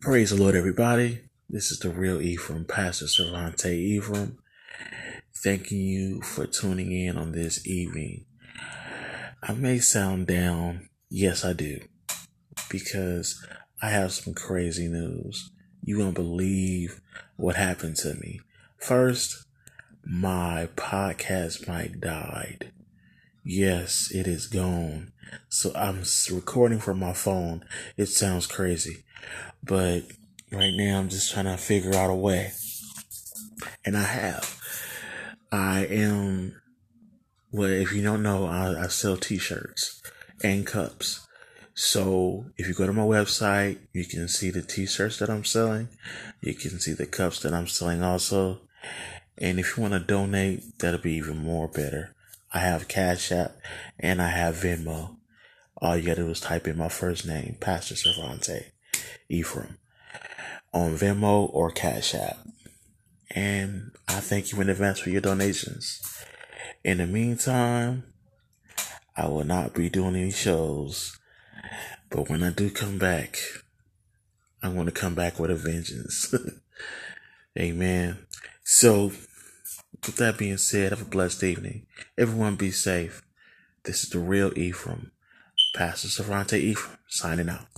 Praise the Lord, everybody. This is the real Ephriam, Pastor Cervante Ephriam. Thanking you for tuning in on this evening. I may sound down. Yes, I do. Because I have some crazy news. You won't believe what happened to me. First, my podcast mic died. Yes, it is gone. So I'm recording from my phone. It sounds crazy. But right now I'm just trying to figure out a way. And I have. I am, well, if you don't know, I, I sell t-shirts and cups. So if you go to my website, you can see the t-shirts that I'm selling. You can see the cups that I'm selling also. And if you want to donate, that'll be even more better. I have Cash App and I have Venmo. All you gotta do is type in my first name, Pastor Cervante Ephriam, on Venmo or Cash App. And I thank you in advance for your donations. In the meantime, I will not be doing any shows. But when I do come back, I'm going to come back with a vengeance. Amen. So, with that being said, have a blessed evening. Everyone be safe. This is the real Ephriam. Pastor Cervante Ephriam signing out.